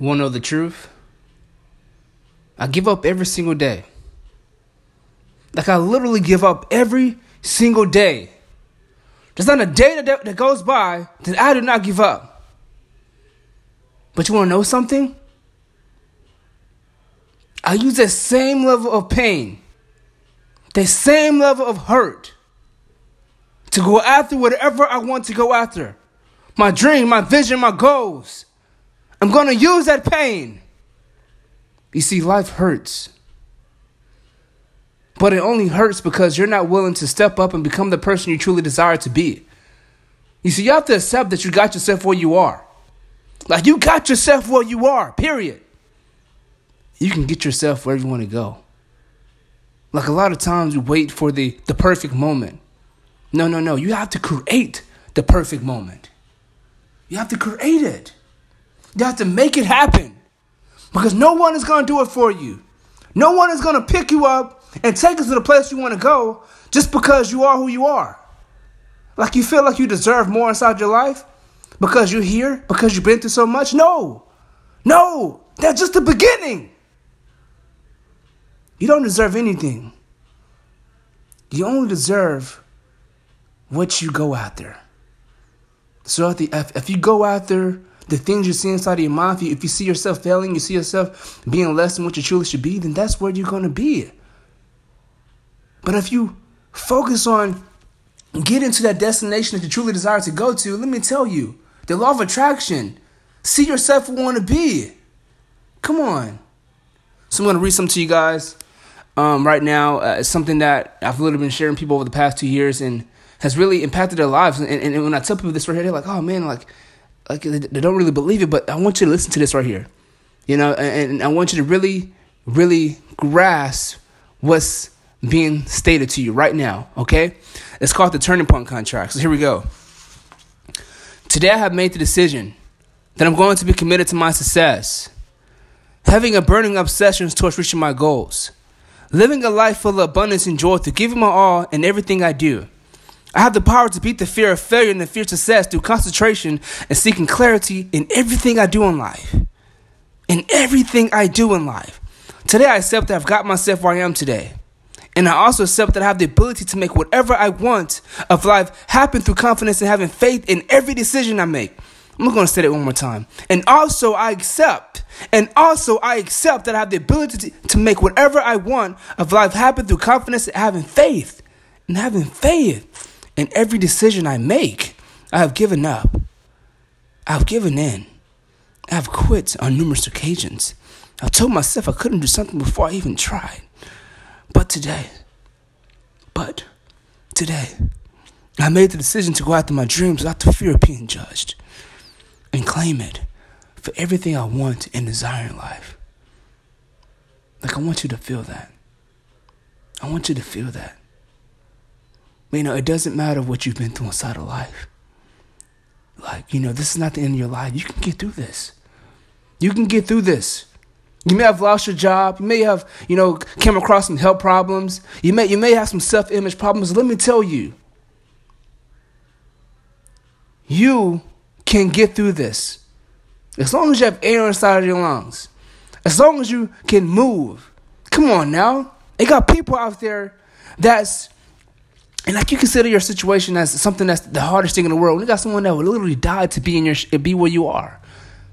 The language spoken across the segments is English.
You want to know the truth? I give up every single day. Like, I literally give up every single day. There's not a day that, goes by that I do not give up. But you want to know something? I use that same level of pain, that same level of hurt to go after whatever I want to go after. My dream, my vision, my goals. I'm going to use that pain. You see, life hurts. But it only hurts because you're not willing to step up and become the person you truly desire to be. You see, you have to accept that you got yourself where you are. Like, you got yourself where you are, period. You can get yourself where you want to go. Like, a lot of times we wait for the, the perfect moment. No, no, no. You have to create the perfect moment. You have to create it. You have to make it happen. Because no one is going to do it for you. No one is going to pick you up and take us to the place you want to go just because you are who you are. Like you feel like you deserve more inside your life because you're here, because you've been through so much. No, no, that's just the beginning. You don't deserve anything. You only deserve what you go after. So if, if, you go after the things you see inside of your mind, if you, see yourself failing, you see yourself being less than what you truly should be, then that's where you're going to be. But if you focus on getting to that destination that you truly desire to go to, let me tell you, the law of attraction, see yourself where you want to be. Come on. So I'm going to read something to you guys um, right now. Uh, it's something that I've literally been sharing people over the past two years and has really impacted their lives. And, and, and when I tell people this right here, they're like, oh man, like, like they don't really believe it, but I want you to listen to this right here. You know, and, and I want you to really, really grasp what's being stated to you right now, okay? It's called the turning point contract. So here we go. Today I have made the decision that I'm going to be committed to my success, having a burning obsession towards reaching my goals, living a life full of abundance and joy to giving my all in everything I do. I have the power to beat the fear of failure and the fear of success through concentration and seeking clarity in everything I do in life. In everything I do in life. Today I accept that I've got myself where I am today. And I also accept that I have the ability to make whatever I want of life happen through confidence and having faith in every decision I make. I'm going to say that one more time. And also I accept, and also I accept that I have the ability to, to make whatever I want of life happen through confidence and having faith. And having faith in every decision I make. I have given up. I've given in. I've quit on numerous occasions. I told myself I couldn't do something before I even tried. But today, but today, I made the decision to go after my dreams without the fear of being judged and claim it for everything I want and desire in life. Like, I want you to feel that. I want you to feel that. You know, it doesn't matter what you've been through inside of life. Like, you know, this is not the end of your life. You can get through this. You can get through this. You may have lost your job. You may have, you know, came across some health problems. You may, you may have some self-image problems. Let me tell you, you can get through this. As long as you have air inside of your lungs. As long as you can move. Come on now. They got people out there that's and like you consider your situation as something that's the hardest thing in the world. You got someone that would literally die to be in your be where you are,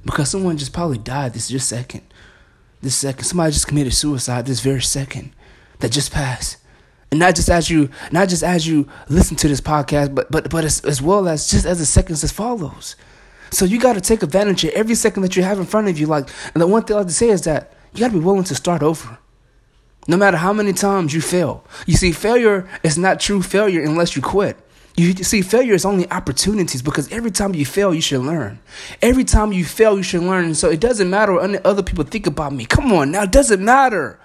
because someone just probably died this just second this second. Somebody just committed suicide this very second that just passed. And not just as you, not just as you listen to this podcast, but but but as, as well as just as the seconds that follows. So you got to take advantage of every second that you have in front of you. Like, and the one thing I like to say is that you got to be willing to start over. No matter how many times you fail. You see, failure is not true failure unless you quit. You see, failure is only opportunities because every time you fail, you should learn. Every time you fail, you should learn. so it doesn't matter what other people think about me. Come on now, it doesn't matter.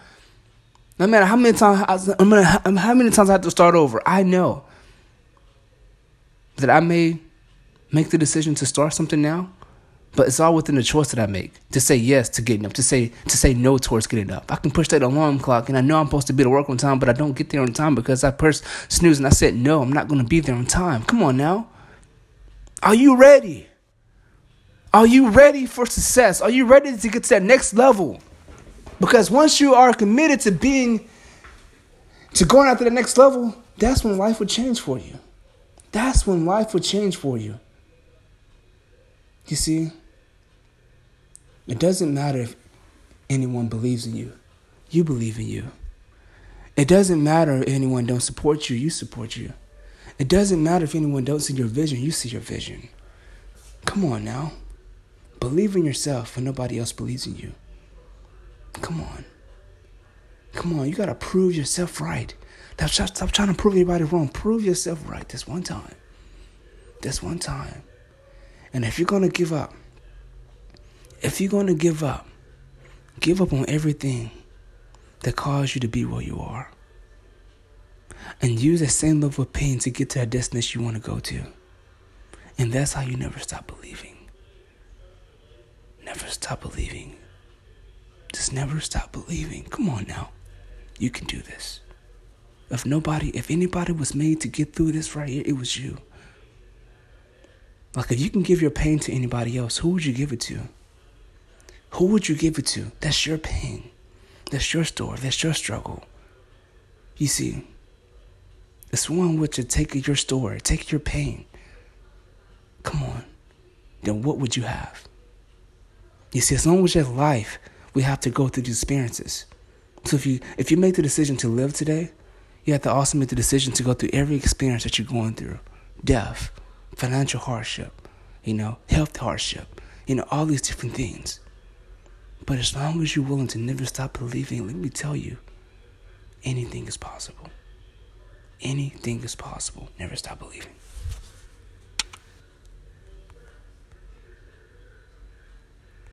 No matter how many times, I, gonna, how many times I have to start over, I know that I may make the decision to start something now but it's all within the choice that I make to say yes to getting up, to say to say no towards getting up. I can push that alarm clock, and I know I'm supposed to be to work on time, but I don't get there on time because I pressed snooze and I said no, I'm not going to be there on time. Come on now, are you ready? Are you ready for success? Are you ready to get to that next level? Because once you are committed to being, to going out to the next level, that's when life will change for you. That's when life will change for you. You see, it doesn't matter if anyone believes in you. You believe in you. It doesn't matter if anyone don't support you, you support you. It doesn't matter if anyone don't see your vision, you see your vision. Come on now. Believe in yourself when nobody else believes in you. Come on. Come on, you gotta prove yourself right. Stop, stop trying to prove anybody wrong. Prove yourself right this one time. This one time. And if you're gonna give up, if you're gonna give up, give up on everything that caused you to be where you are. And use that same level of pain to get to that destination you want to go to. And that's how you never stop believing. Never stop believing. Just never stop believing. Come on now. You can do this. If nobody, if anybody was made to get through this right here, it was you. Like if you can give your pain to anybody else, who would you give it to? Who would you give it to? That's your pain. That's your story. That's your struggle. You see, it's one which to take your story, take your pain. Come on. Then what would you have? You see, as long as have life, we have to go through these experiences. So if you if you make the decision to live today, you have to also make the decision to go through every experience that you're going through. Death, financial hardship, you know, health hardship, you know, all these different things. But as long as you're willing to never stop believing, let me tell you, anything is possible. Anything is possible. Never stop believing.